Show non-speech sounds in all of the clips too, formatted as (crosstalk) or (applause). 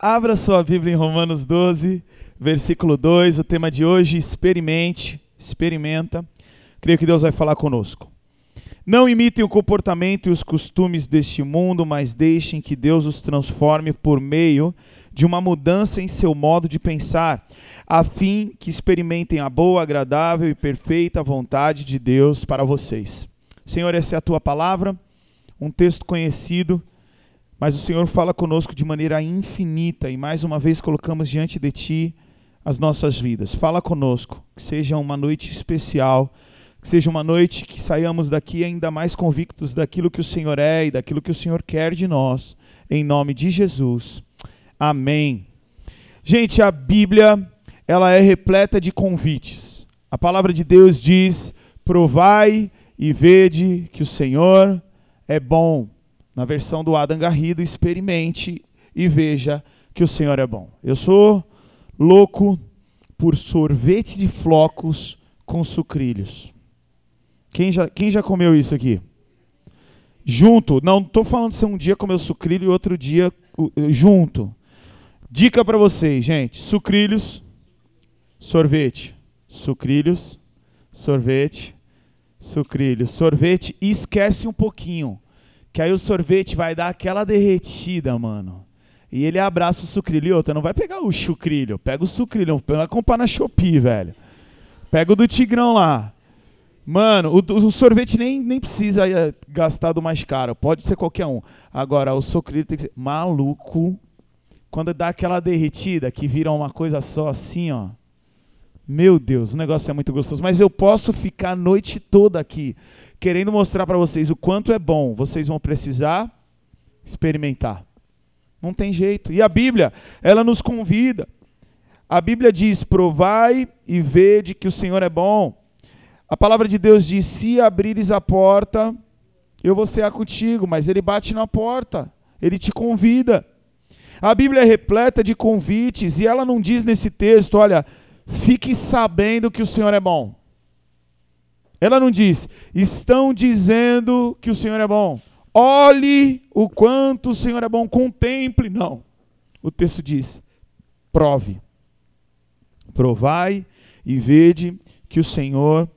Abra sua Bíblia em Romanos 12, versículo 2. O tema de hoje: experimente, experimenta. Creio que Deus vai falar conosco. Não imitem o comportamento e os costumes deste mundo, mas deixem que Deus os transforme por meio de uma mudança em seu modo de pensar, a fim que experimentem a boa, agradável e perfeita vontade de Deus para vocês. Senhor, essa é a tua palavra, um texto conhecido mas o Senhor fala conosco de maneira infinita e mais uma vez colocamos diante de Ti as nossas vidas. Fala conosco, que seja uma noite especial, que seja uma noite que saiamos daqui ainda mais convictos daquilo que o Senhor é e daquilo que o Senhor quer de nós, em nome de Jesus. Amém. Gente, a Bíblia, ela é repleta de convites. A palavra de Deus diz: "Provai e vede que o Senhor é bom" na versão do Adam Garrido, experimente e veja que o Senhor é bom. Eu sou louco por sorvete de flocos com sucrilhos. Quem já, quem já comeu isso aqui? Junto. Não estou falando se um dia comeu sucrilho e outro dia junto. Dica para vocês, gente. Sucrilhos, sorvete. Sucrilhos, sorvete, sucrilhos. Sorvete e esquece um pouquinho que aí o sorvete vai dar aquela derretida, mano. E ele abraça o sucrilho. E outra, não vai pegar o chucrilho, pega o sucrilho, vai comprar na Shopee, velho. Pega o do Tigrão lá. Mano, o, o, sorvete nem, nem precisa eh, gastar do mais caro, pode ser qualquer um. Agora, o sucrilho tem que ser maluco. Quando dá aquela derretida que vira uma coisa só assim, ó. Meu Deus, o negócio é muito gostoso. Mas eu posso ficar a noite toda aqui querendo mostrar para vocês o quanto é bom. Vocês vão precisar experimentar. Não tem jeito. E a Bíblia, ela nos convida. A Bíblia diz: provai e vede que o Senhor é bom. A palavra de Deus diz: se abrires a porta, eu vou ser contigo. Mas ele bate na porta, ele te convida. A Bíblia é repleta de convites e ela não diz nesse texto: olha, fique sabendo que o Senhor é bom. Ela não diz, estão dizendo que o Senhor é bom. Olhe o quanto o Senhor é bom, contemple. Não. O texto diz: prove. Provai e vede que o Senhor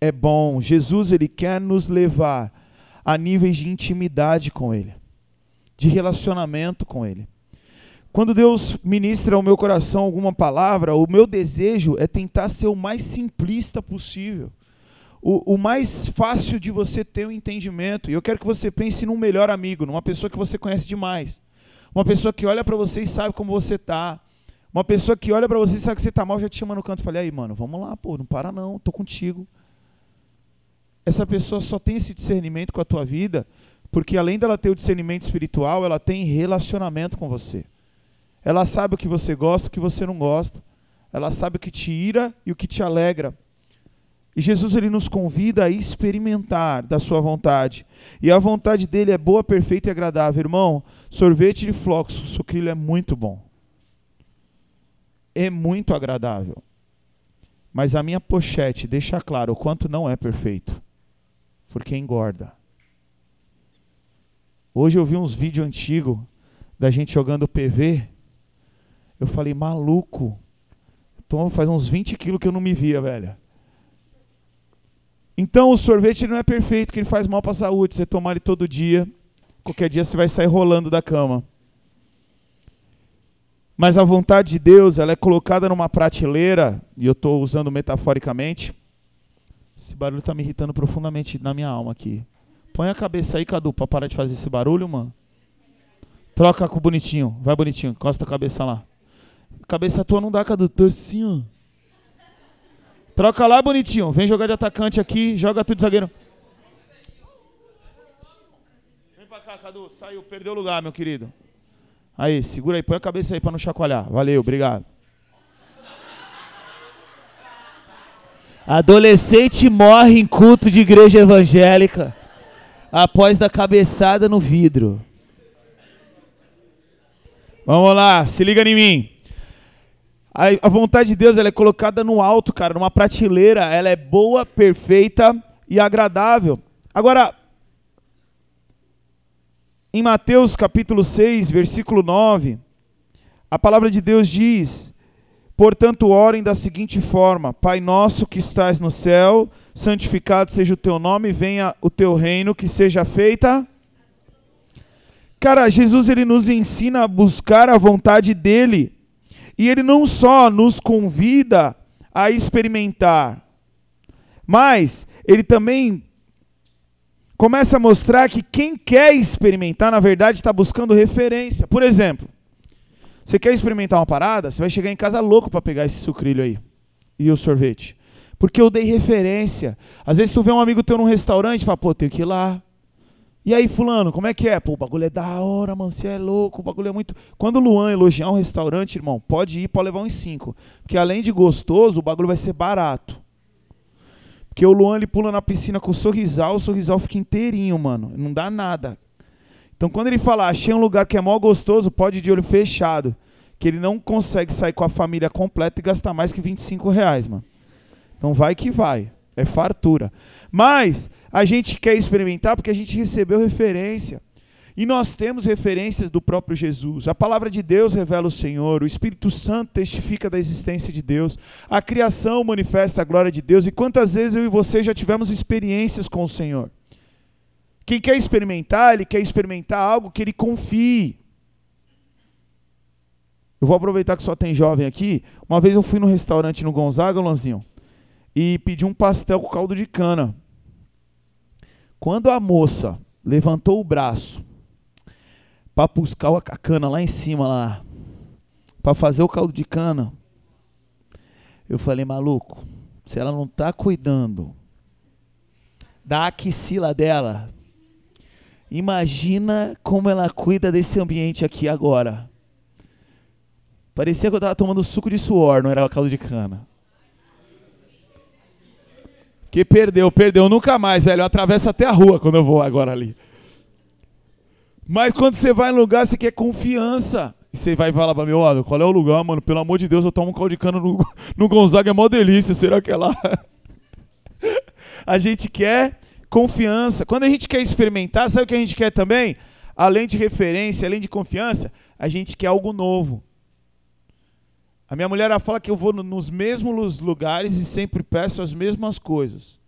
é bom. Jesus, ele quer nos levar a níveis de intimidade com Ele, de relacionamento com Ele. Quando Deus ministra ao meu coração alguma palavra, o meu desejo é tentar ser o mais simplista possível. O, o, mais fácil de você ter um entendimento. E eu quero que você pense num melhor amigo, numa pessoa que você conhece demais. Uma pessoa que olha para você e sabe como você tá. Uma pessoa que olha para você e sabe que você tá mal, já te chama no canto e fala: "Aí, mano, vamos lá, pô, não para não, tô contigo". Essa pessoa só tem esse discernimento com a tua vida porque além dela ter o discernimento espiritual, ela tem relacionamento com você. Ela sabe o que você gosta, o que você não gosta. Ela sabe o que te ira e o que te alegra. E Jesus ele nos convida a experimentar da sua vontade. E a vontade dele é boa, perfeita e agradável. Irmão, sorvete de flocos sucrilho é muito bom. É muito agradável. Mas a minha pochete deixa claro o quanto não é perfeito. Porque engorda. Hoje eu vi uns vídeos antigos da gente jogando PV eu falei, maluco. Então faz uns 20 quilos que eu não me via, velho. Então o sorvete não é perfeito, que ele faz mal para a saúde. Você tomar ele todo dia, qualquer dia você vai sair rolando da cama. Mas a vontade de Deus, ela é colocada numa prateleira, e eu estou usando metaforicamente. Esse barulho está me irritando profundamente na minha alma aqui. Põe a cabeça aí, Cadu, para parar de fazer esse barulho, mano. Troca com o bonitinho. Vai, bonitinho. Encosta a cabeça lá. Cabeça tua não dá, Cadu. Tô assim, ó. Troca lá, bonitinho. Vem jogar de atacante aqui. Joga tu de zagueiro. Vem pra cá, Cadu. Saiu. Perdeu o lugar, meu querido. Aí, segura aí. Põe a cabeça aí pra não chacoalhar. Valeu, obrigado. Adolescente morre em culto de igreja evangélica após dar cabeçada no vidro. Vamos lá, se liga em mim. A, a vontade de Deus ela é colocada no alto, cara, numa prateleira. Ela é boa, perfeita e agradável. Agora, em Mateus capítulo 6, versículo 9, A palavra de Deus diz: Portanto, orem da seguinte forma: Pai nosso que estás no céu, santificado seja o teu nome, venha o teu reino, que seja feita. Cara, Jesus ele nos ensina a buscar a vontade dele. E ele não só nos convida a experimentar, mas ele também começa a mostrar que quem quer experimentar, na verdade, está buscando referência. Por exemplo, você quer experimentar uma parada? Você vai chegar em casa louco para pegar esse sucrilho aí e o sorvete. Porque eu dei referência. Às vezes tu vê um amigo teu num restaurante e fala, pô, tenho que ir lá. E aí, fulano, como é que é? Pô, o bagulho é da hora, mano, você é louco, o bagulho é muito... Quando o Luan elogiar um restaurante, irmão, pode ir, pode levar uns cinco. Porque além de gostoso, o bagulho vai ser barato. Porque o Luan, ele pula na piscina com o sorrisal, o sorrisal fica inteirinho, mano. Não dá nada. Então, quando ele fala, achei um lugar que é mó gostoso, pode ir de olho fechado. Que ele não consegue sair com a família completa e gastar mais que 25 reais, mano. Então, vai que vai. É fartura. Mas, a gente quer experimentar porque a gente recebeu referência. E nós temos referências do próprio Jesus. A palavra de Deus revela o Senhor, o Espírito Santo testifica da existência de Deus, a criação manifesta a glória de Deus. E quantas vezes eu e você já tivemos experiências com o Senhor? Quem quer experimentar, ele quer experimentar algo que ele confie. Eu vou aproveitar que só tem jovem aqui. Uma vez eu fui no restaurante no Gonzaga, Lanzinho, e pedi um pastel com caldo de cana. Quando a moça levantou o braço para buscar a cana lá em cima lá, para fazer o caldo de cana, eu falei, maluco, se ela não está cuidando da axila dela, Imagina como ela cuida desse ambiente aqui agora. Parecia que eu estava tomando suco de suor, não era caldo de cana. Que perdeu, perdeu nunca mais, velho. Eu atravesso até a rua quando eu vou agora ali. Mas quando você vai no lugar, você quer confiança. E você vai falar pra mim, olha, qual é o lugar, mano? Pelo amor de Deus, eu tomo um caldo de cana no, (laughs) no Gonzaga, é mó delícia. Será que é lá? (laughs) a gente quer confiança. Quando a gente quer experimentar, sabe o que a gente quer também? Além de referência, além de confiança, a gente quer algo novo. A minha mulher ela fala que eu vou nos mesmos lugares e sempre peço as mesmas coisas.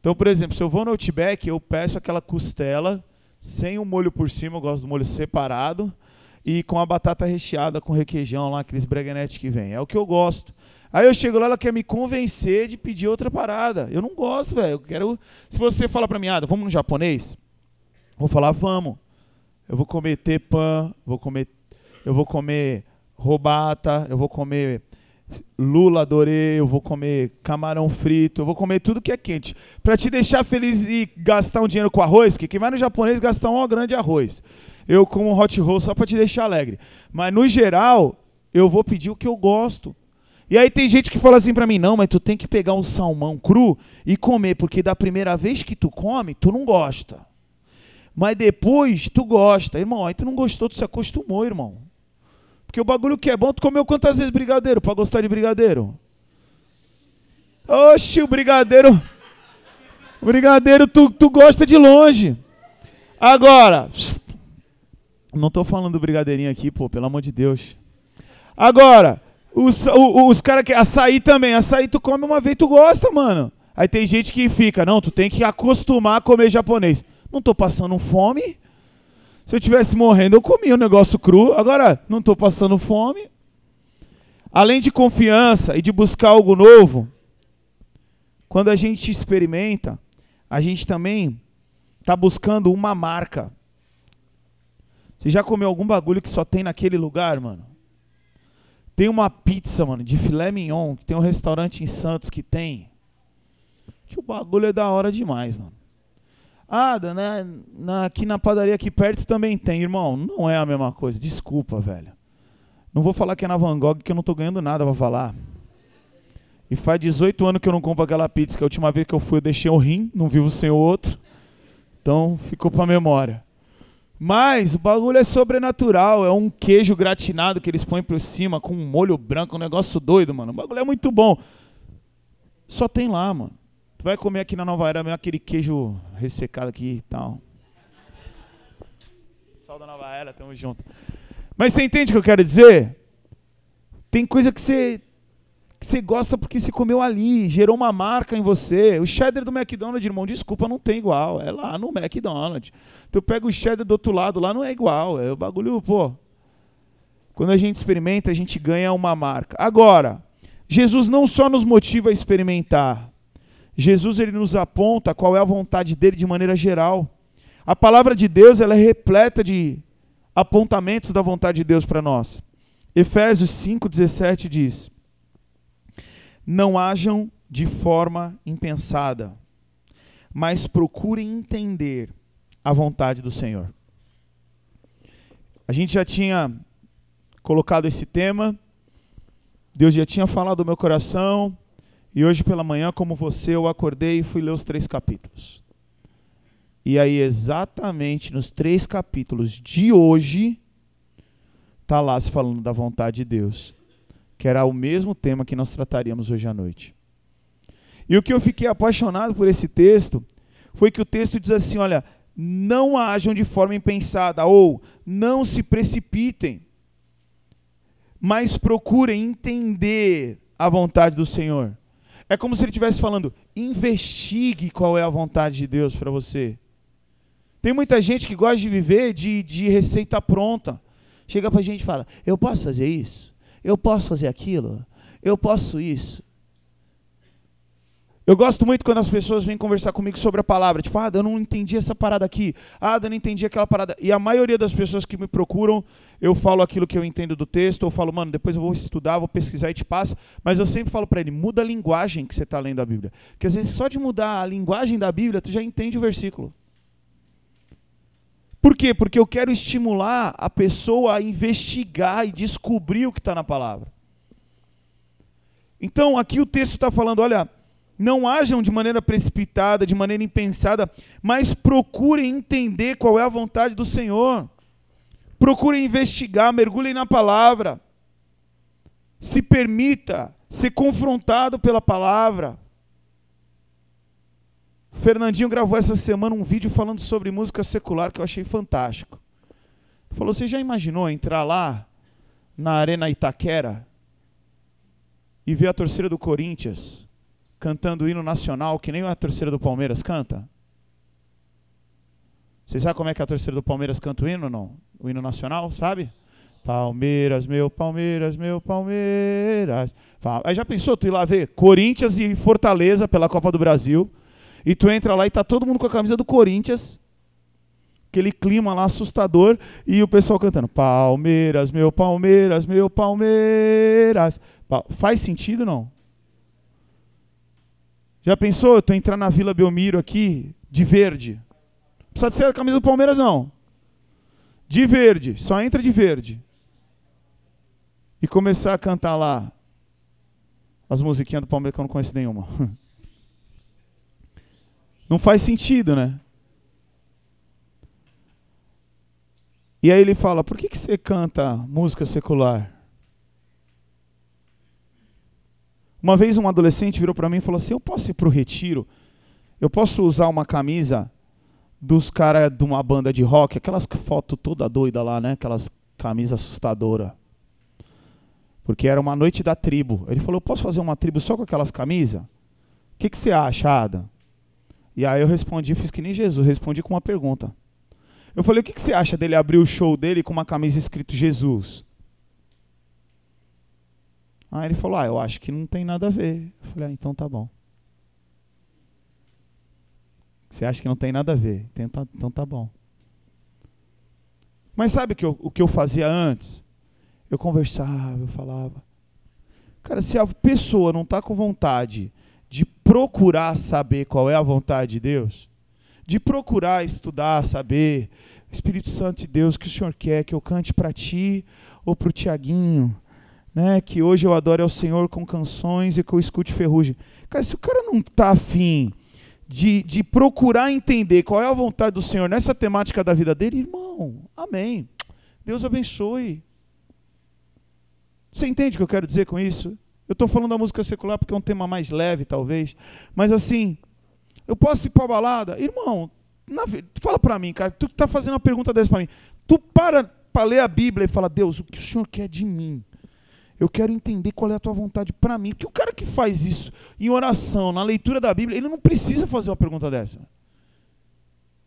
Então, por exemplo, se eu vou no Outback, eu peço aquela costela sem o molho por cima, eu gosto do molho separado, e com a batata recheada com requeijão lá, aqueles breguenetes que vem. É o que eu gosto. Aí eu chego lá, ela quer me convencer de pedir outra parada. Eu não gosto, velho. Eu quero. Se você fala pra mim, ah, vamos no japonês, vou falar, vamos. Eu vou comer tepan, vou comer, eu vou comer robata, eu vou comer lula dorê, eu vou comer camarão frito, eu vou comer tudo que é quente. Para te deixar feliz e gastar um dinheiro com arroz, que quem vai no japonês gasta um grande arroz. Eu como hot roll só para te deixar alegre. Mas no geral, eu vou pedir o que eu gosto. E aí tem gente que fala assim para mim, não, mas tu tem que pegar um salmão cru e comer, porque da primeira vez que tu come, tu não gosta. Mas depois tu gosta. Irmão, aí tu não gostou, tu se acostumou, irmão. Porque o bagulho que é bom, tu comeu quantas vezes brigadeiro para gostar de brigadeiro? Oxe, o brigadeiro. O brigadeiro tu, tu gosta de longe. Agora, não tô falando do brigadeirinho aqui, pô, pelo amor de Deus. Agora, os, os, os caras que. Açaí também. Açaí tu come uma vez, tu gosta, mano. Aí tem gente que fica, não, tu tem que acostumar a comer japonês. Não tô passando fome. Se eu tivesse morrendo, eu comia o um negócio cru. Agora, não tô passando fome. Além de confiança e de buscar algo novo, quando a gente experimenta, a gente também está buscando uma marca. Você já comeu algum bagulho que só tem naquele lugar, mano? Tem uma pizza, mano, de filé mignon, que tem um restaurante em Santos que tem. Que o bagulho é da hora demais, mano. Ah, né, na, aqui na padaria aqui perto também tem, irmão. Não é a mesma coisa. Desculpa, velho. Não vou falar que é na Van Gogh, que eu não tô ganhando nada pra falar. E faz 18 anos que eu não compro aquela pizza, que a última vez que eu fui eu deixei o rim, não vivo sem o outro. Então ficou pra memória. Mas o bagulho é sobrenatural, é um queijo gratinado que eles põem por cima com um molho branco, um negócio doido, mano. O bagulho é muito bom. Só tem lá, mano. Tu vai comer aqui na Nova Era mesmo aquele queijo ressecado aqui e tal. Sal da Nova Era, tamo junto. Mas você entende o que eu quero dizer? Tem coisa que você que você gosta porque você comeu ali, gerou uma marca em você. O cheddar do McDonald's, irmão, desculpa, não tem igual. É lá no McDonald's. Tu pega o cheddar do outro lado, lá não é igual. É o bagulho, pô. Quando a gente experimenta, a gente ganha uma marca. Agora, Jesus não só nos motiva a experimentar. Jesus ele nos aponta qual é a vontade dele de maneira geral. A palavra de Deus ela é repleta de apontamentos da vontade de Deus para nós. Efésios 5:17 diz: não hajam de forma impensada, mas procurem entender a vontade do Senhor. A gente já tinha colocado esse tema, Deus já tinha falado do meu coração, e hoje pela manhã, como você, eu acordei e fui ler os três capítulos. E aí, exatamente nos três capítulos de hoje, está lá se falando da vontade de Deus que era o mesmo tema que nós trataríamos hoje à noite. E o que eu fiquei apaixonado por esse texto foi que o texto diz assim: olha, não ajam de forma impensada, ou não se precipitem, mas procurem entender a vontade do Senhor. É como se ele estivesse falando: investigue qual é a vontade de Deus para você. Tem muita gente que gosta de viver de, de receita pronta. Chega para a gente e fala: Eu posso fazer isso? Eu posso fazer aquilo? Eu posso isso? Eu gosto muito quando as pessoas vêm conversar comigo sobre a palavra. Tipo, ah, eu não entendi essa parada aqui. Ah, eu não entendi aquela parada. E a maioria das pessoas que me procuram, eu falo aquilo que eu entendo do texto, ou falo, mano, depois eu vou estudar, vou pesquisar e te passo. Mas eu sempre falo para ele, muda a linguagem que você está lendo a Bíblia. Porque às vezes só de mudar a linguagem da Bíblia, tu já entende o versículo. Por quê? Porque eu quero estimular a pessoa a investigar e descobrir o que está na palavra. Então, aqui o texto está falando: olha, não hajam de maneira precipitada, de maneira impensada, mas procurem entender qual é a vontade do Senhor. Procurem investigar, mergulhem na palavra. Se permita ser confrontado pela palavra. Fernandinho gravou essa semana um vídeo falando sobre música secular que eu achei fantástico. Ele falou: Você já imaginou entrar lá na Arena Itaquera e ver a torcida do Corinthians cantando o hino nacional que nem a torcida do Palmeiras canta? Você sabe como é que a torcida do Palmeiras canta o hino, não? O hino nacional, sabe? Palmeiras, meu Palmeiras, meu Palmeiras. Aí já pensou tu ir lá ver Corinthians e Fortaleza pela Copa do Brasil? E tu entra lá e tá todo mundo com a camisa do Corinthians. Aquele clima lá assustador e o pessoal cantando Palmeiras, meu Palmeiras, meu Palmeiras. Faz sentido não? Já pensou tu entrar na Vila Belmiro aqui de verde? Precisa ser a camisa do Palmeiras não. De verde, só entra de verde. E começar a cantar lá as musiquinhas do Palmeiras que eu não conheço nenhuma. (laughs) Não faz sentido, né? E aí ele fala: por que, que você canta música secular? Uma vez um adolescente virou para mim e falou assim: Eu posso ir para o retiro? Eu posso usar uma camisa dos caras de uma banda de rock, aquelas fotos toda doida lá, né? Aquelas camisas assustadoras. Porque era uma noite da tribo. Ele falou: posso fazer uma tribo só com aquelas camisas? O que, que você acha, Ada? E aí eu respondi, fiz que nem Jesus, respondi com uma pergunta. Eu falei, o que, você acha dele abrir o show dele com uma camisa escrito Jesus? Aí ele falou, ah, eu acho que não tem nada a ver. Eu falei, ah, então tá bom. Você acha que não tem nada a ver? Então tá, então tá bom. Mas sabe que eu, o que eu fazia antes? Eu conversava, eu falava. Cara, se a pessoa não está com vontade de procurar saber qual é a vontade de Deus, de procurar estudar, saber, Espírito Santo de Deus, o que o Senhor quer que eu cante para ti ou para o Tiaguinho, né? que hoje eu adore ao Senhor com canções e que eu escute ferrugem. Cara, se o cara não está afim de, de procurar entender qual é a vontade do Senhor nessa temática da vida dele, irmão, amém. Deus abençoe. Você entende o que eu quero dizer com isso? Eu estou falando da música secular porque é um tema mais leve, talvez. Mas assim, eu posso ir para a balada? Irmão, na, fala para mim, cara, tu está fazendo uma pergunta dessa para mim. Tu para para ler a Bíblia e fala, Deus, o que o Senhor quer de mim? Eu quero entender qual é a tua vontade para mim. Porque o cara que faz isso em oração, na leitura da Bíblia, ele não precisa fazer uma pergunta dessa.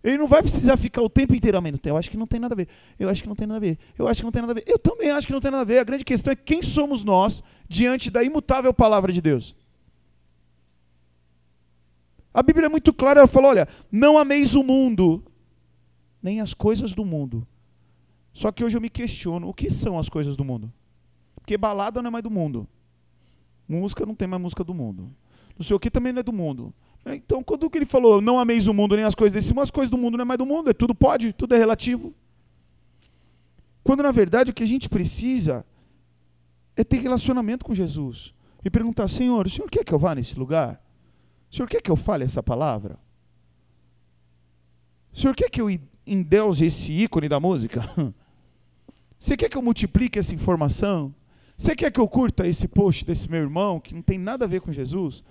Ele não vai precisar ficar o tempo inteiro, amém. Eu acho que não tem nada a ver. Eu acho que não tem nada a ver. Eu acho que não tem nada a ver. Eu também acho que não tem nada a ver. A grande questão é quem somos nós diante da imutável palavra de Deus. A Bíblia é muito clara, ela fala: olha, não ameis o mundo, nem as coisas do mundo. Só que hoje eu me questiono: o que são as coisas do mundo? Porque balada não é mais do mundo. Música não tem mais música do mundo. Não sei o que também não é do mundo. Então, quando ele falou, não ameis o mundo nem as coisas desse mundo, as coisas do mundo não é mais do mundo, é tudo pode, tudo é relativo. Quando na verdade o que a gente precisa é ter relacionamento com Jesus e perguntar: Senhor, o Senhor quer que eu vá nesse lugar? O Senhor quer que eu fale essa palavra? O Senhor quer que eu endeuse esse ícone da música? (laughs) Você quer que eu multiplique essa informação? Você quer que eu curta esse post desse meu irmão que não tem nada a ver com Jesus?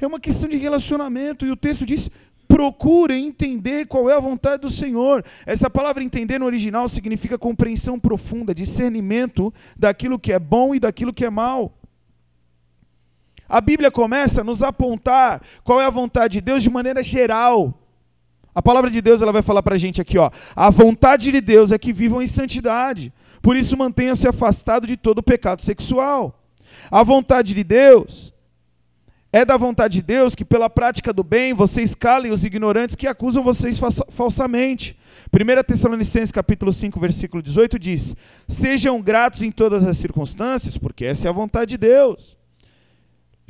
É uma questão de relacionamento e o texto diz: procure entender qual é a vontade do Senhor. Essa palavra entender no original significa compreensão profunda, discernimento daquilo que é bom e daquilo que é mal. A Bíblia começa a nos apontar qual é a vontade de Deus de maneira geral. A palavra de Deus ela vai falar para a gente aqui, ó. A vontade de Deus é que vivam em santidade. Por isso mantenham-se afastado de todo pecado sexual. A vontade de Deus é da vontade de Deus que pela prática do bem vocês calem os ignorantes que acusam vocês falsamente. 1 Tessalonicenses capítulo 5, versículo 18 diz: "Sejam gratos em todas as circunstâncias, porque essa é a vontade de Deus."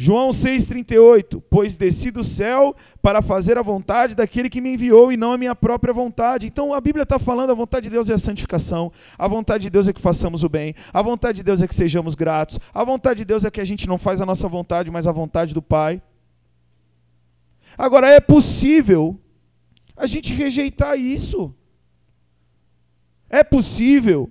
João 6,38: Pois desci do céu para fazer a vontade daquele que me enviou e não a minha própria vontade. Então a Bíblia está falando: a vontade de Deus é a santificação, a vontade de Deus é que façamos o bem, a vontade de Deus é que sejamos gratos, a vontade de Deus é que a gente não faz a nossa vontade, mas a vontade do Pai. Agora, é possível a gente rejeitar isso. É possível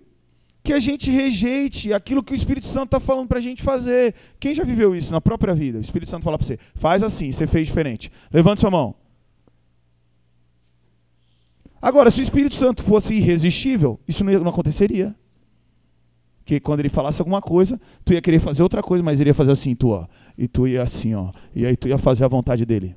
que a gente rejeite aquilo que o Espírito Santo está falando para a gente fazer. Quem já viveu isso na própria vida? O Espírito Santo fala para você: faz assim, você fez diferente. Levante sua mão. Agora, se o Espírito Santo fosse irresistível, isso não aconteceria. Que quando ele falasse alguma coisa, tu ia querer fazer outra coisa, mas ele ia fazer assim, tu, ó. E tu ia assim, ó. E aí tu ia fazer a vontade dele.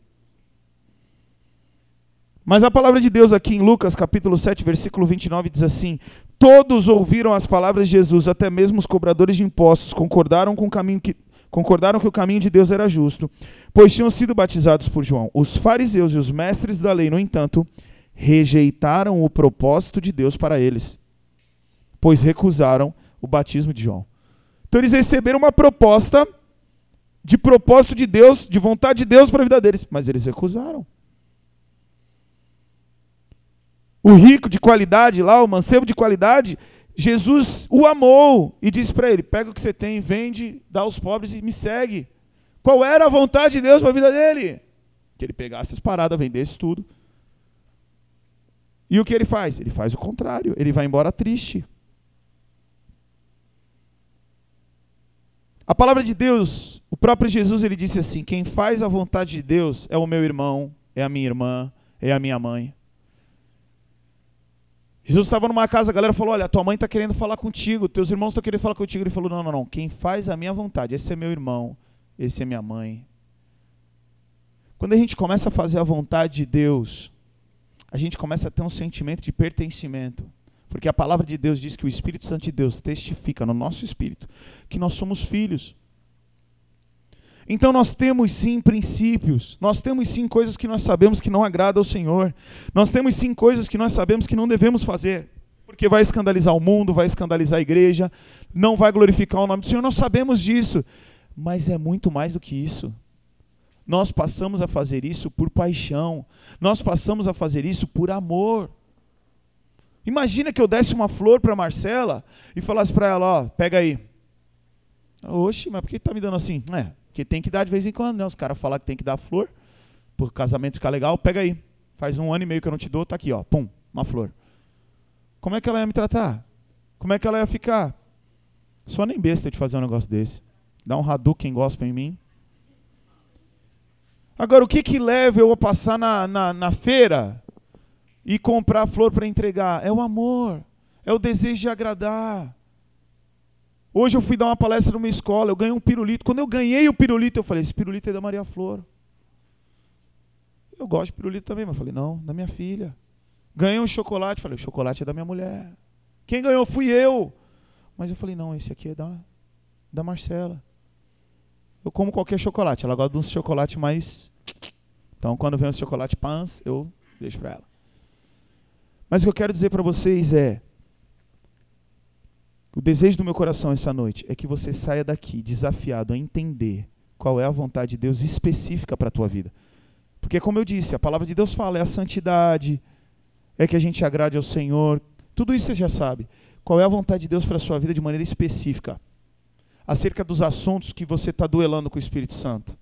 Mas a palavra de Deus aqui em Lucas capítulo 7, versículo 29 diz assim: Todos ouviram as palavras de Jesus, até mesmo os cobradores de impostos concordaram com o caminho que concordaram que o caminho de Deus era justo, pois tinham sido batizados por João. Os fariseus e os mestres da lei, no entanto, rejeitaram o propósito de Deus para eles, pois recusaram o batismo de João. Então eles receberam uma proposta de propósito de Deus, de vontade de Deus para a vida deles, mas eles recusaram. O rico de qualidade lá, o mancebo de qualidade, Jesus o amou e disse para ele: pega o que você tem, vende, dá aos pobres e me segue. Qual era a vontade de Deus para a vida dele? Que ele pegasse as paradas, vendesse tudo. E o que ele faz? Ele faz o contrário, ele vai embora triste. A palavra de Deus, o próprio Jesus, ele disse assim: quem faz a vontade de Deus é o meu irmão, é a minha irmã, é a minha mãe. Jesus estava numa casa, a galera falou: Olha, tua mãe está querendo falar contigo, teus irmãos estão querendo falar contigo. Ele falou: Não, não, não. Quem faz a minha vontade, esse é meu irmão, esse é minha mãe. Quando a gente começa a fazer a vontade de Deus, a gente começa a ter um sentimento de pertencimento. Porque a palavra de Deus diz que o Espírito Santo de Deus testifica no nosso espírito que nós somos filhos. Então nós temos sim princípios, nós temos sim coisas que nós sabemos que não agrada ao Senhor, nós temos sim coisas que nós sabemos que não devemos fazer, porque vai escandalizar o mundo, vai escandalizar a igreja, não vai glorificar o nome do Senhor, nós sabemos disso, mas é muito mais do que isso. Nós passamos a fazer isso por paixão, nós passamos a fazer isso por amor. Imagina que eu desse uma flor para Marcela e falasse para ela, ó, pega aí. Oxe, mas por que está me dando assim? É, porque tem que dar de vez em quando, né? Os caras falam que tem que dar flor, por casamento ficar legal, pega aí. Faz um ano e meio que eu não te dou, tá aqui, ó. Pum, uma flor. Como é que ela ia me tratar? Como é que ela ia ficar? Só nem besta de fazer um negócio desse. Dá um Hadouken gospel em mim. Agora, o que que leva eu a passar na, na, na feira e comprar flor para entregar? É o amor. É o desejo de agradar. Hoje eu fui dar uma palestra numa escola, eu ganhei um pirulito. Quando eu ganhei o pirulito, eu falei, esse pirulito é da Maria Flor. Eu gosto de pirulito também, mas eu falei, não, da minha filha. Ganhei um chocolate, falei, o chocolate é da minha mulher. Quem ganhou fui eu. Mas eu falei, não, esse aqui é da, da Marcela. Eu como qualquer chocolate, ela gosta de um chocolate mais. (tsk) Então, quando vem um chocolate pans, eu deixo para ela. Mas o que eu quero dizer para vocês é: o desejo do meu coração essa noite é que você saia daqui desafiado a entender qual é a vontade de Deus específica para a tua vida. Porque, como eu disse, a palavra de Deus fala, é a santidade, é que a gente agrade ao Senhor. Tudo isso você já sabe. Qual é a vontade de Deus para a sua vida de maneira específica? Acerca dos assuntos que você está duelando com o Espírito Santo.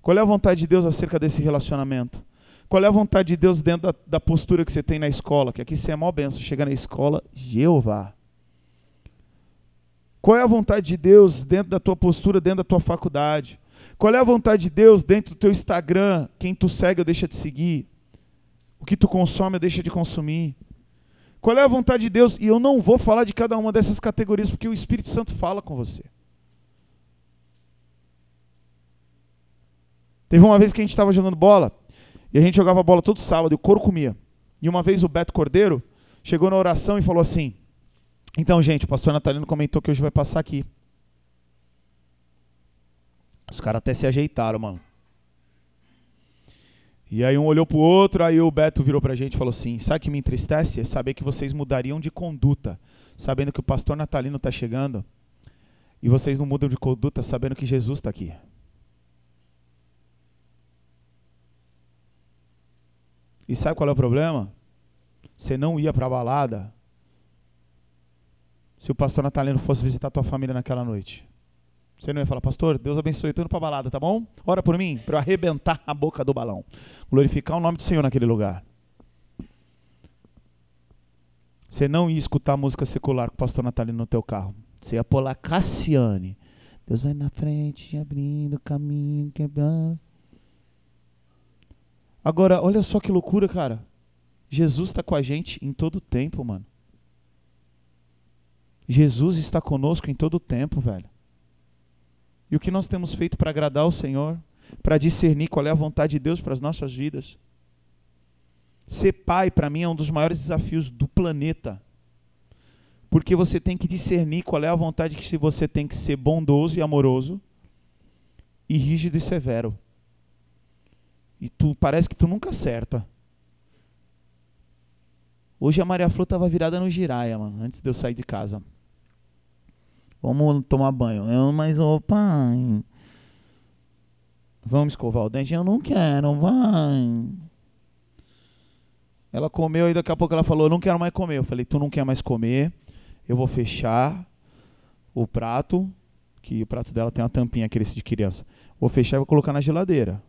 Qual é a vontade de Deus acerca desse relacionamento? Qual é a vontade de Deus dentro da, da postura que você tem na escola? Que aqui você é mó benção, chega na escola, Jeová. Qual é a vontade de Deus dentro da tua postura, dentro da tua faculdade? Qual é a vontade de Deus dentro do teu Instagram? Quem tu segue ou deixa de seguir? O que tu consome ou deixa de consumir? Qual é a vontade de Deus? E eu não vou falar de cada uma dessas categorias, porque o Espírito Santo fala com você. Teve uma vez que a gente estava jogando bola, e a gente jogava bola todo sábado, e o couro comia. E uma vez o Beto Cordeiro chegou na oração e falou assim: então, gente, o pastor Natalino comentou que hoje vai passar aqui. Os caras até se ajeitaram, mano. E aí um olhou pro outro, aí o Beto virou pra gente e falou assim: Sabe o que me entristece? É saber que vocês mudariam de conduta, sabendo que o pastor Natalino tá chegando. E vocês não mudam de conduta sabendo que Jesus está aqui. E sabe qual é o problema? Você não ia para a balada se o pastor Natalino fosse visitar tua família naquela noite? Você não ia falar, pastor, Deus abençoe, estou indo para balada, tá bom? Ora por mim, para eu arrebentar a boca do balão. Glorificar o nome do Senhor naquele lugar. Você não ia escutar música secular com o pastor Natalino no teu carro. Você ia pular Cassiane. Deus vai na frente, abrindo caminho, quebrando. Agora, olha só que loucura, cara. Jesus está com a gente em todo o tempo, mano. Jesus está conosco em todo o tempo, velho. E o que nós temos feito para agradar ao Senhor, para discernir qual é a vontade de Deus para as nossas vidas? Ser pai, para mim, é um dos maiores desafios do planeta. Porque você tem que discernir qual é a vontade que você tem que ser bondoso e amoroso, e rígido e severo. E tu parece que tu nunca acerta. Hoje a Maria Flor estava virada no giraia, mano, antes de eu sair de casa. Vamos tomar banho. Eu, mas, ô pai. Vamos escovar o dente? Eu não quero, vai. Ela comeu e daqui a pouco ela falou: não quero mais comer. Eu falei: Tu não quer mais comer? Eu vou fechar o prato, que o prato dela tem uma tampinha, aquele de criança. Vou fechar e vou colocar na geladeira.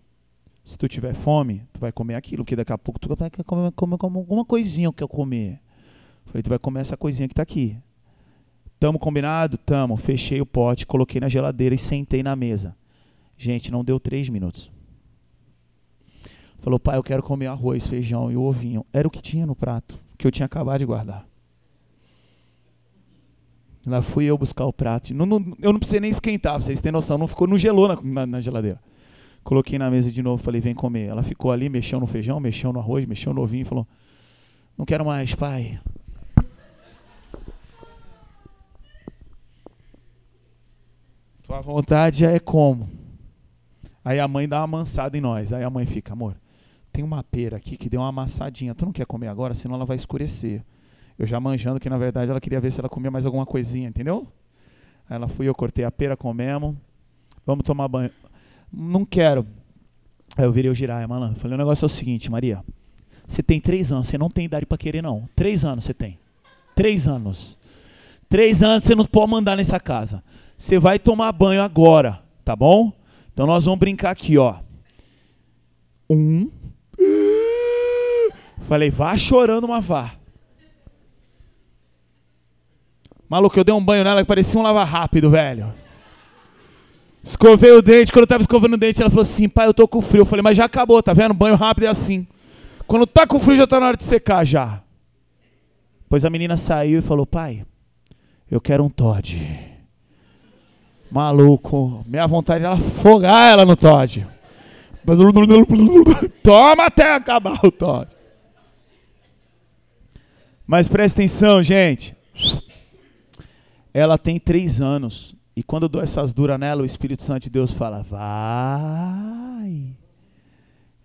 Se tu tiver fome, tu vai comer aquilo, porque daqui a pouco tu vai comer, comer, comer alguma coisinha que eu comer. Eu falei: Tu vai comer essa coisinha que está aqui. Tamo combinado? Tamo. Fechei o pote, coloquei na geladeira e sentei na mesa. Gente, não deu três minutos. Falou, pai, eu quero comer arroz, feijão e o ovinho. Era o que tinha no prato, que eu tinha acabado de guardar. Lá fui eu buscar o prato. Não, não, eu não precisei nem esquentar, pra vocês terem noção. Não ficou, não gelou na, na, na geladeira. Coloquei na mesa de novo, falei, vem comer. Ela ficou ali, mexeu no feijão, mexeu no arroz, mexeu no ovinho e falou, não quero mais, pai. Tua vontade é como? Aí a mãe dá uma amansada em nós. Aí a mãe fica, amor, tem uma pera aqui que deu uma amassadinha. Tu não quer comer agora, senão ela vai escurecer. Eu já manjando que na verdade ela queria ver se ela comia mais alguma coisinha, entendeu? Aí ela foi, eu cortei a pera, comemos. Vamos tomar banho. Não quero. Aí eu virei o girar, malandro. Falei, o negócio é o seguinte, Maria. Você tem três anos, você não tem idade para querer, não. Três anos você tem. Três anos. Três anos você não pode mandar nessa casa. Você vai tomar banho agora, tá bom? Então nós vamos brincar aqui, ó. Um. Falei, vá chorando, mas vá. Maluco, eu dei um banho nela que parecia um lava rápido, velho. Escovei o dente, quando eu tava escovando o dente, ela falou assim, pai, eu tô com frio. Eu falei, mas já acabou, tá vendo? Banho rápido é assim. Quando tá com frio, já tá na hora de secar já. Pois a menina saiu e falou, pai, eu quero um Todd. Maluco, minha vontade era afogar ela no Todd. Toma até acabar o Todd. Mas presta atenção, gente. Ela tem três anos. E quando eu dou essas duras nela, o Espírito Santo de Deus fala: Vai.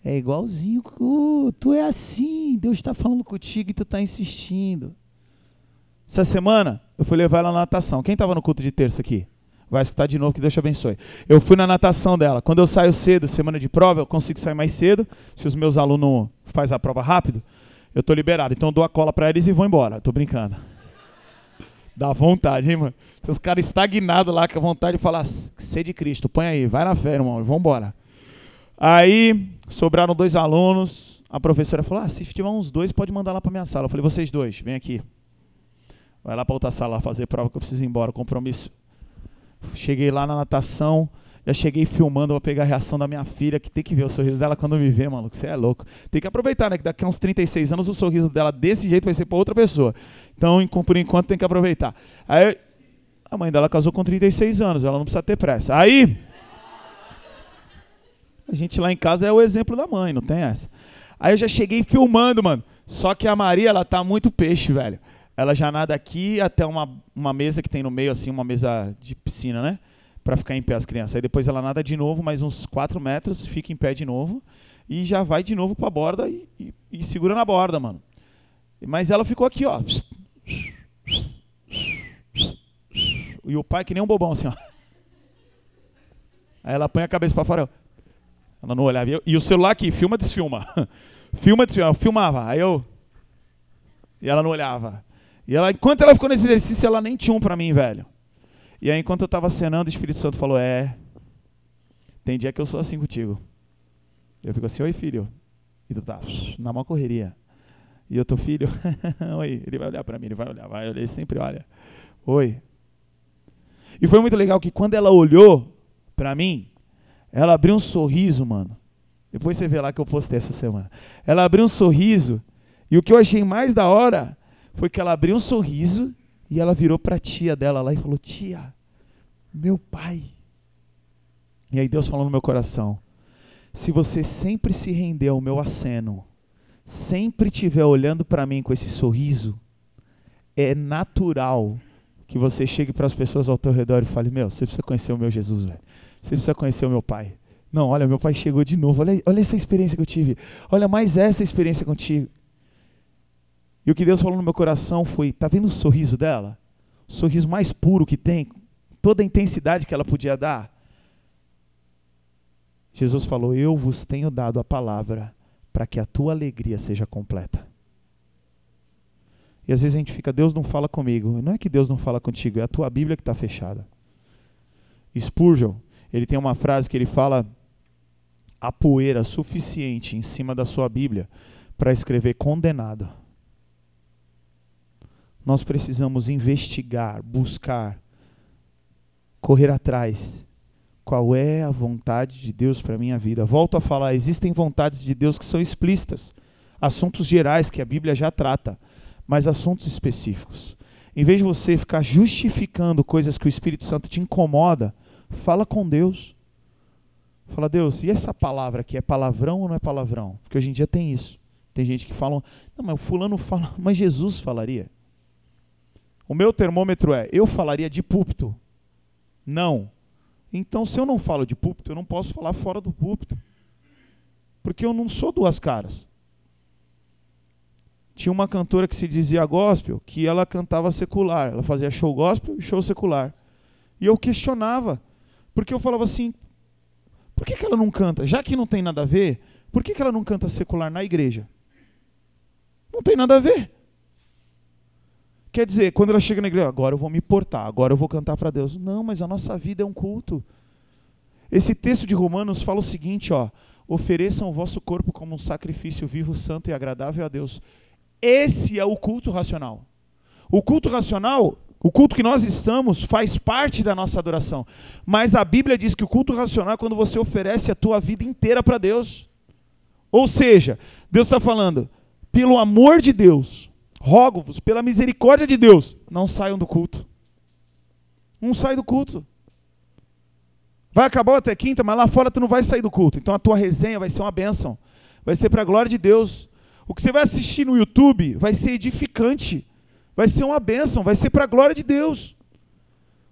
É igualzinho. Tu é assim. Deus está falando contigo e tu está insistindo. Essa semana, eu fui levar ela na natação. Quem estava no culto de terça aqui? Vai escutar de novo, que Deus te abençoe. Eu fui na natação dela. Quando eu saio cedo, semana de prova, eu consigo sair mais cedo. Se os meus alunos fazem a prova rápido, eu estou liberado. Então eu dou a cola para eles e vou embora. Estou brincando. Dá vontade, hein, mano? Tem os caras estagnados lá com a vontade de falar, ser de Cristo, põe aí, vai na fé, irmão, vamos embora. Aí, sobraram dois alunos, a professora falou, ah, se tiver uns dois, pode mandar lá para minha sala. Eu falei, vocês dois, vem aqui. Vai lá para outra sala fazer prova que eu preciso ir embora, compromisso. Cheguei lá na natação, já cheguei filmando, vou pegar a reação da minha filha, que tem que ver o sorriso dela quando me vê, maluco. Você é louco. Tem que aproveitar, né? Que daqui a uns 36 anos o sorriso dela desse jeito vai ser para outra pessoa. Então, por enquanto, tem que aproveitar. Aí, a mãe dela casou com 36 anos, ela não precisa ter pressa. Aí, a gente lá em casa é o exemplo da mãe, não tem essa. Aí eu já cheguei filmando, mano. Só que a Maria, ela tá muito peixe, velho. Ela já nada aqui até uma, uma mesa que tem no meio, assim, uma mesa de piscina, né? para ficar em pé as crianças. Aí depois ela nada de novo, mais uns 4 metros, fica em pé de novo e já vai de novo para a borda e, e, e, segura na borda, mano. Mas ela ficou aqui, ó. E o pai que nem um bobão assim, ó. Aí ela põe a cabeça para fora. Ela não olhava. E o celular aqui, filma, desfilma. (laughs) filma, desfilma. Eu filmava. Aí eu. E ela não olhava. E ela, enquanto ela ficou nesse exercício, ela nem tinha um para mim, velho. E aí, enquanto eu estava cenando, o Espírito Santo falou: É, tem dia que eu sou assim contigo. Eu fico assim: Oi, filho. E tu tá na maior correria. E eu tô, filho, (laughs) oi. Ele vai olhar para mim, ele vai olhar, vai olhar, ele sempre olha. Oi. E foi muito legal que quando ela olhou para mim, ela abriu um sorriso, mano. Depois você vê lá que eu postei essa semana. Ela abriu um sorriso, e o que eu achei mais da hora foi que ela abriu um sorriso e ela virou para a tia dela lá e falou: Tia, meu pai. E aí Deus falou no meu coração: Se você sempre se render ao meu aceno, sempre estiver olhando para mim com esse sorriso, é natural que você chegue para as pessoas ao teu redor e fale: Meu, você precisa conhecer o meu Jesus, velho. Você precisa conhecer o meu pai. Não, olha, meu pai chegou de novo. Olha, olha essa experiência que eu tive. Olha mais essa experiência contigo. E o que Deus falou no meu coração foi: tá vendo o sorriso dela? O sorriso mais puro que tem, toda a intensidade que ela podia dar. Jesus falou: Eu vos tenho dado a palavra para que a tua alegria seja completa. E às vezes a gente fica, Deus não fala comigo. Não é que Deus não fala contigo, é a tua Bíblia que está fechada. Spurgeon, ele tem uma frase que ele fala a poeira suficiente em cima da sua Bíblia para escrever condenado nós precisamos investigar, buscar, correr atrás. Qual é a vontade de Deus para a minha vida? Volto a falar, existem vontades de Deus que são explícitas, assuntos gerais que a Bíblia já trata, mas assuntos específicos. Em vez de você ficar justificando coisas que o Espírito Santo te incomoda, fala com Deus. Fala, Deus, e essa palavra aqui é palavrão ou não é palavrão? Porque hoje em dia tem isso. Tem gente que fala, não, mas o fulano fala, mas Jesus falaria. O meu termômetro é: eu falaria de púlpito? Não. Então, se eu não falo de púlpito, eu não posso falar fora do púlpito. Porque eu não sou duas caras. Tinha uma cantora que se dizia gospel, que ela cantava secular. Ela fazia show gospel e show secular. E eu questionava. Porque eu falava assim: por que, que ela não canta? Já que não tem nada a ver, por que, que ela não canta secular na igreja? Não tem nada a ver. Quer dizer, quando ela chega na igreja, agora eu vou me portar, agora eu vou cantar para Deus. Não, mas a nossa vida é um culto. Esse texto de Romanos fala o seguinte, ó: ofereçam o vosso corpo como um sacrifício vivo, santo e agradável a Deus. Esse é o culto racional. O culto racional, o culto que nós estamos, faz parte da nossa adoração. Mas a Bíblia diz que o culto racional é quando você oferece a tua vida inteira para Deus. Ou seja, Deus está falando, pelo amor de Deus, rogo-vos, pela misericórdia de Deus, não saiam do culto. Não sai do culto. Vai acabar até quinta, mas lá fora tu não vai sair do culto. Então a tua resenha vai ser uma bênção. Vai ser para a glória de Deus. O que você vai assistir no YouTube vai ser edificante. Vai ser uma bênção, vai ser para a glória de Deus.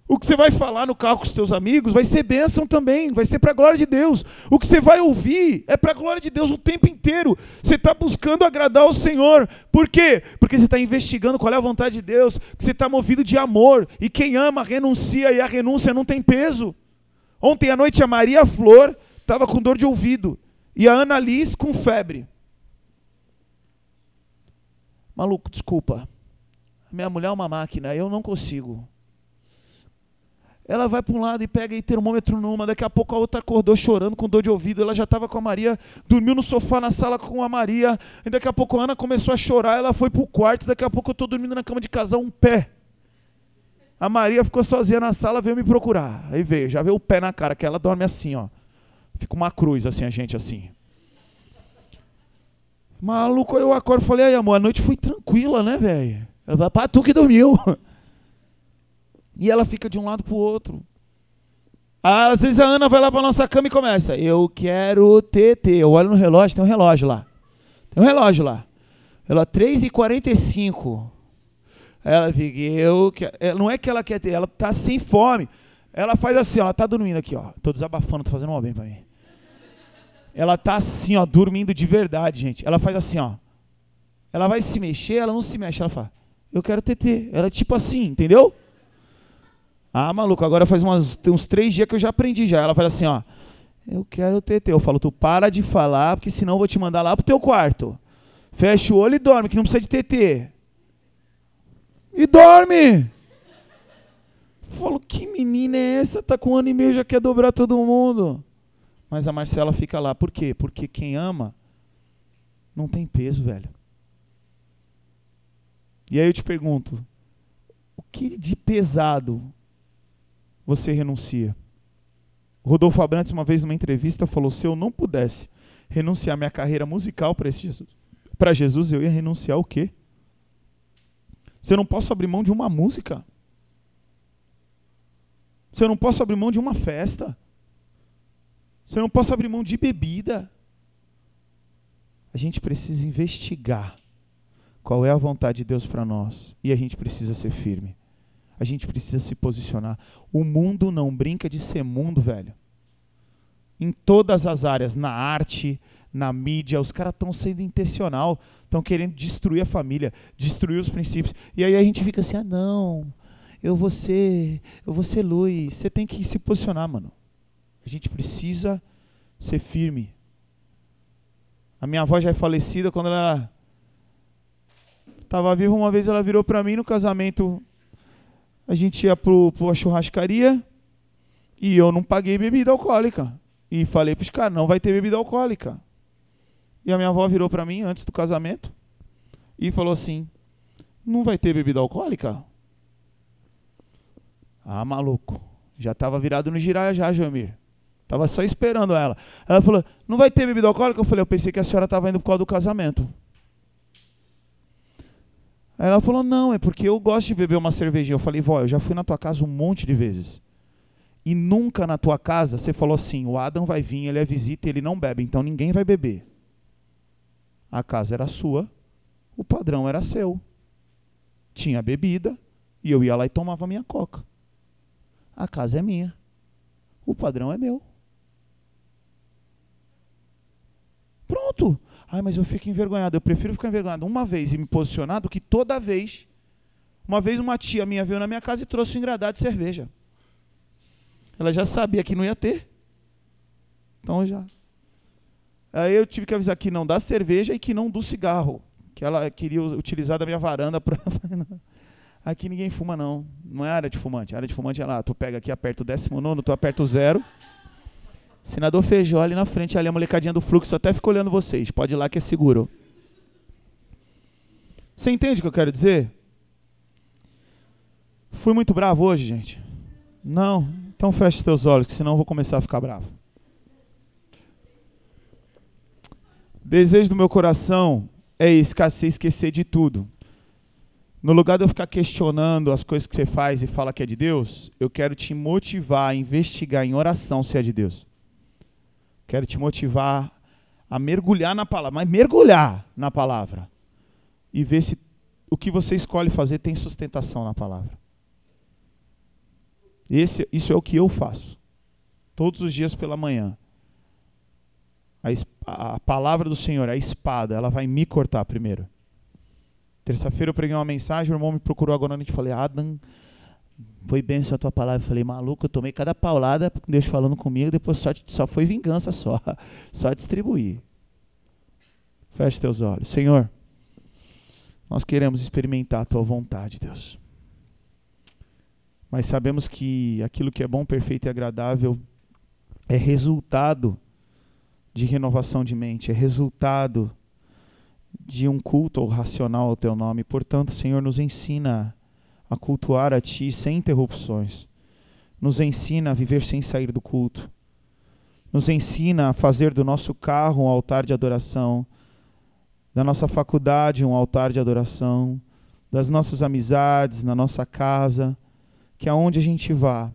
O que você vai falar no carro com os teus amigos vai ser bênção também, vai ser para a glória de Deus. O que você vai ouvir é para a glória de Deus o tempo inteiro. Você está buscando agradar o Senhor. Por quê? Porque você está investigando qual é a vontade de Deus, você está movido de amor. E quem ama renuncia e a renúncia não tem peso. Ontem à noite a Maria Flor estava com dor de ouvido e a Ana Liz com febre. Maluco, desculpa. Minha mulher é uma máquina, eu não consigo. Ela vai para um lado e pega aí termômetro numa, daqui a pouco a outra acordou chorando com dor de ouvido, ela já estava com a Maria, dormiu no sofá na sala com a Maria, e daqui a pouco a Ana começou a chorar, ela foi para o quarto, daqui a pouco eu estou dormindo na cama de casal, um pé. A Maria ficou sozinha na sala, veio me procurar. Aí veio, já veio o pé na cara, que ela dorme assim, ó. Fica uma cruz assim, a gente assim. Maluco, eu acordo e falei, aí amor, a noite foi tranquila, né, velho? Ela vai, pá, tu que dormiu. E ela fica de um lado para o outro. Às vezes a Ana vai lá para nossa cama e começa. Eu quero TT. Eu olho no relógio, tem um relógio lá. Tem um relógio lá. Ela 3h45. Ela fica, eu quero. É, não é que ela quer ter, ela tá sem fome. Ela faz assim, ela tá dormindo aqui, ó. Tô desabafando, tô fazendo mal bem para mim. Ela tá assim, ó, dormindo de verdade, gente. Ela faz assim, ó. Ela vai se mexer, ela não se mexe, ela fala: "Eu quero TT". Ela tipo assim, entendeu? Ah, maluco, agora faz umas, uns três dias que eu já aprendi já. Ela fala assim, ó. Eu quero TT. Eu falo, tu para de falar, porque senão eu vou te mandar lá pro teu quarto. Fecha o olho e dorme, que não precisa de TT. E dorme! Falo, que menina é essa? Tá com um ano e meio, já quer dobrar todo mundo. Mas a Marcela fica lá. Por quê? Porque quem ama não tem peso, velho. E aí eu te pergunto, o que de pesado você renuncia. Rodolfo Abrantes, uma vez numa entrevista, falou: se eu não pudesse renunciar minha carreira musical para Jesus, Jesus, eu ia renunciar o quê? Se eu não posso abrir mão de uma música, se eu não posso abrir mão de uma festa, se eu não posso abrir mão de bebida, a gente precisa investigar qual é a vontade de Deus para nós e a gente precisa ser firme. A gente precisa se posicionar. O mundo não brinca de ser mundo, velho. Em todas as áreas, na arte, na mídia, os caras estão sendo intencional, estão querendo destruir a família, destruir os princípios. E aí a gente fica assim: "Ah, não. Eu vou ser, eu vou ser luz". Você tem que se posicionar, mano. A gente precisa ser firme. A minha avó já é falecida quando ela estava viva, uma vez ela virou para mim no casamento a gente ia para a churrascaria e eu não paguei bebida alcoólica. E falei para os caras, não vai ter bebida alcoólica. E a minha avó virou para mim antes do casamento e falou assim: Não vai ter bebida alcoólica? Ah, maluco. Já estava virado no giraia já, Jamir. Tava só esperando ela. Ela falou: Não vai ter bebida alcoólica? Eu falei: Eu pensei que a senhora estava indo por causa do casamento. Aí ela falou: Não, é porque eu gosto de beber uma cervejinha. Eu falei: Vó, eu já fui na tua casa um monte de vezes. E nunca na tua casa você falou assim: O Adam vai vir, ele é visita e ele não bebe, então ninguém vai beber. A casa era sua, o padrão era seu. Tinha bebida e eu ia lá e tomava minha coca. A casa é minha, o padrão é meu. Pronto. Ai, mas eu fico envergonhado. Eu prefiro ficar envergonhado uma vez e me posicionar do que toda vez. Uma vez uma tia minha veio na minha casa e trouxe um engradado de cerveja. Ela já sabia que não ia ter. Então já. Aí eu tive que avisar que não da cerveja e que não do cigarro. Que ela queria utilizar da minha varanda para. (laughs) Aqui ninguém fuma, não. Não é área de fumante. A área de fumante é lá. Tu pega aqui, aperta o 19, tu aperta o zero. Senador Feijó ali na frente, ali a molecadinha do fluxo até fica olhando vocês. Pode ir lá que é seguro. Você entende o que eu quero dizer? Fui muito bravo hoje, gente? Não? Então feche teus olhos, que senão eu vou começar a ficar bravo. Desejo do meu coração é esquecer de tudo. No lugar de eu ficar questionando as coisas que você faz e fala que é de Deus, eu quero te motivar a investigar em oração se é de Deus. Quero te motivar a mergulhar na palavra, mas mergulhar na palavra e ver se o que você escolhe fazer tem sustentação na palavra. Esse, isso é o que eu faço. Todos os dias pela manhã. A, a palavra do Senhor, a espada, ela vai me cortar primeiro. Terça-feira eu preguei uma mensagem, o irmão me procurou agora e falei, Adam, foi bênção a tua palavra. Eu falei, maluco, eu tomei cada paulada com Deus falando comigo, depois só, só foi vingança só. (laughs) Só distribuir. Feche teus olhos. Senhor, nós queremos experimentar a tua vontade, Deus. Mas sabemos que aquilo que é bom, perfeito e agradável é resultado de renovação de mente, é resultado de um culto racional ao teu nome. Portanto, Senhor, nos ensina a cultuar a ti sem interrupções. Nos ensina a viver sem sair do culto. Nos ensina a fazer do nosso carro um altar de adoração, da nossa faculdade um altar de adoração, das nossas amizades, na nossa casa, que aonde a gente vá,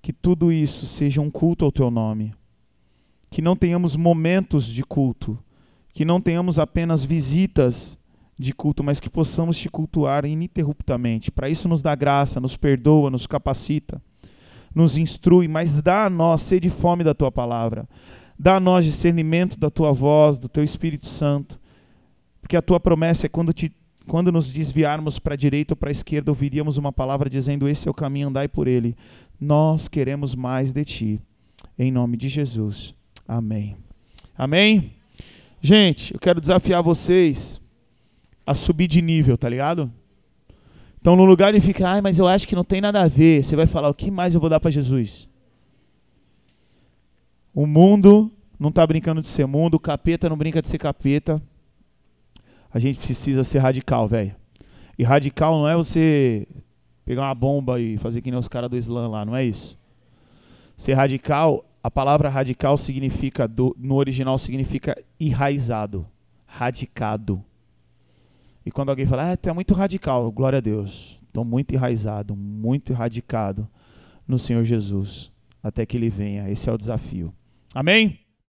que tudo isso seja um culto ao teu nome. Que não tenhamos momentos de culto, que não tenhamos apenas visitas de culto, mas que possamos te cultuar ininterruptamente. Para isso nos dá graça, nos perdoa, nos capacita, nos instrui, mas dá a nós sede e fome da tua palavra. Dá a nós discernimento da tua voz, do teu Espírito Santo. Porque a tua promessa é quando, te, quando nos desviarmos para a direita ou para a esquerda, ouviríamos uma palavra dizendo: Esse é o caminho, andai por ele. Nós queremos mais de ti. Em nome de Jesus. Amém. Amém? Gente, eu quero desafiar vocês a subir de nível, tá ligado? Então, no lugar de ficar, ah, mas eu acho que não tem nada a ver, você vai falar: o que mais eu vou dar para Jesus? O mundo não está brincando de ser mundo, o capeta não brinca de ser capeta. A gente precisa ser radical, velho. E radical não é você pegar uma bomba e fazer que nem os caras do Islã lá, não é isso. Ser radical, a palavra radical significa, do, no original significa enraizado, radicado. E quando alguém fala, ah, tu é muito radical, glória a Deus. Estou muito enraizado, muito radicado no Senhor Jesus, até que Ele venha. Esse é o desafio. Amém?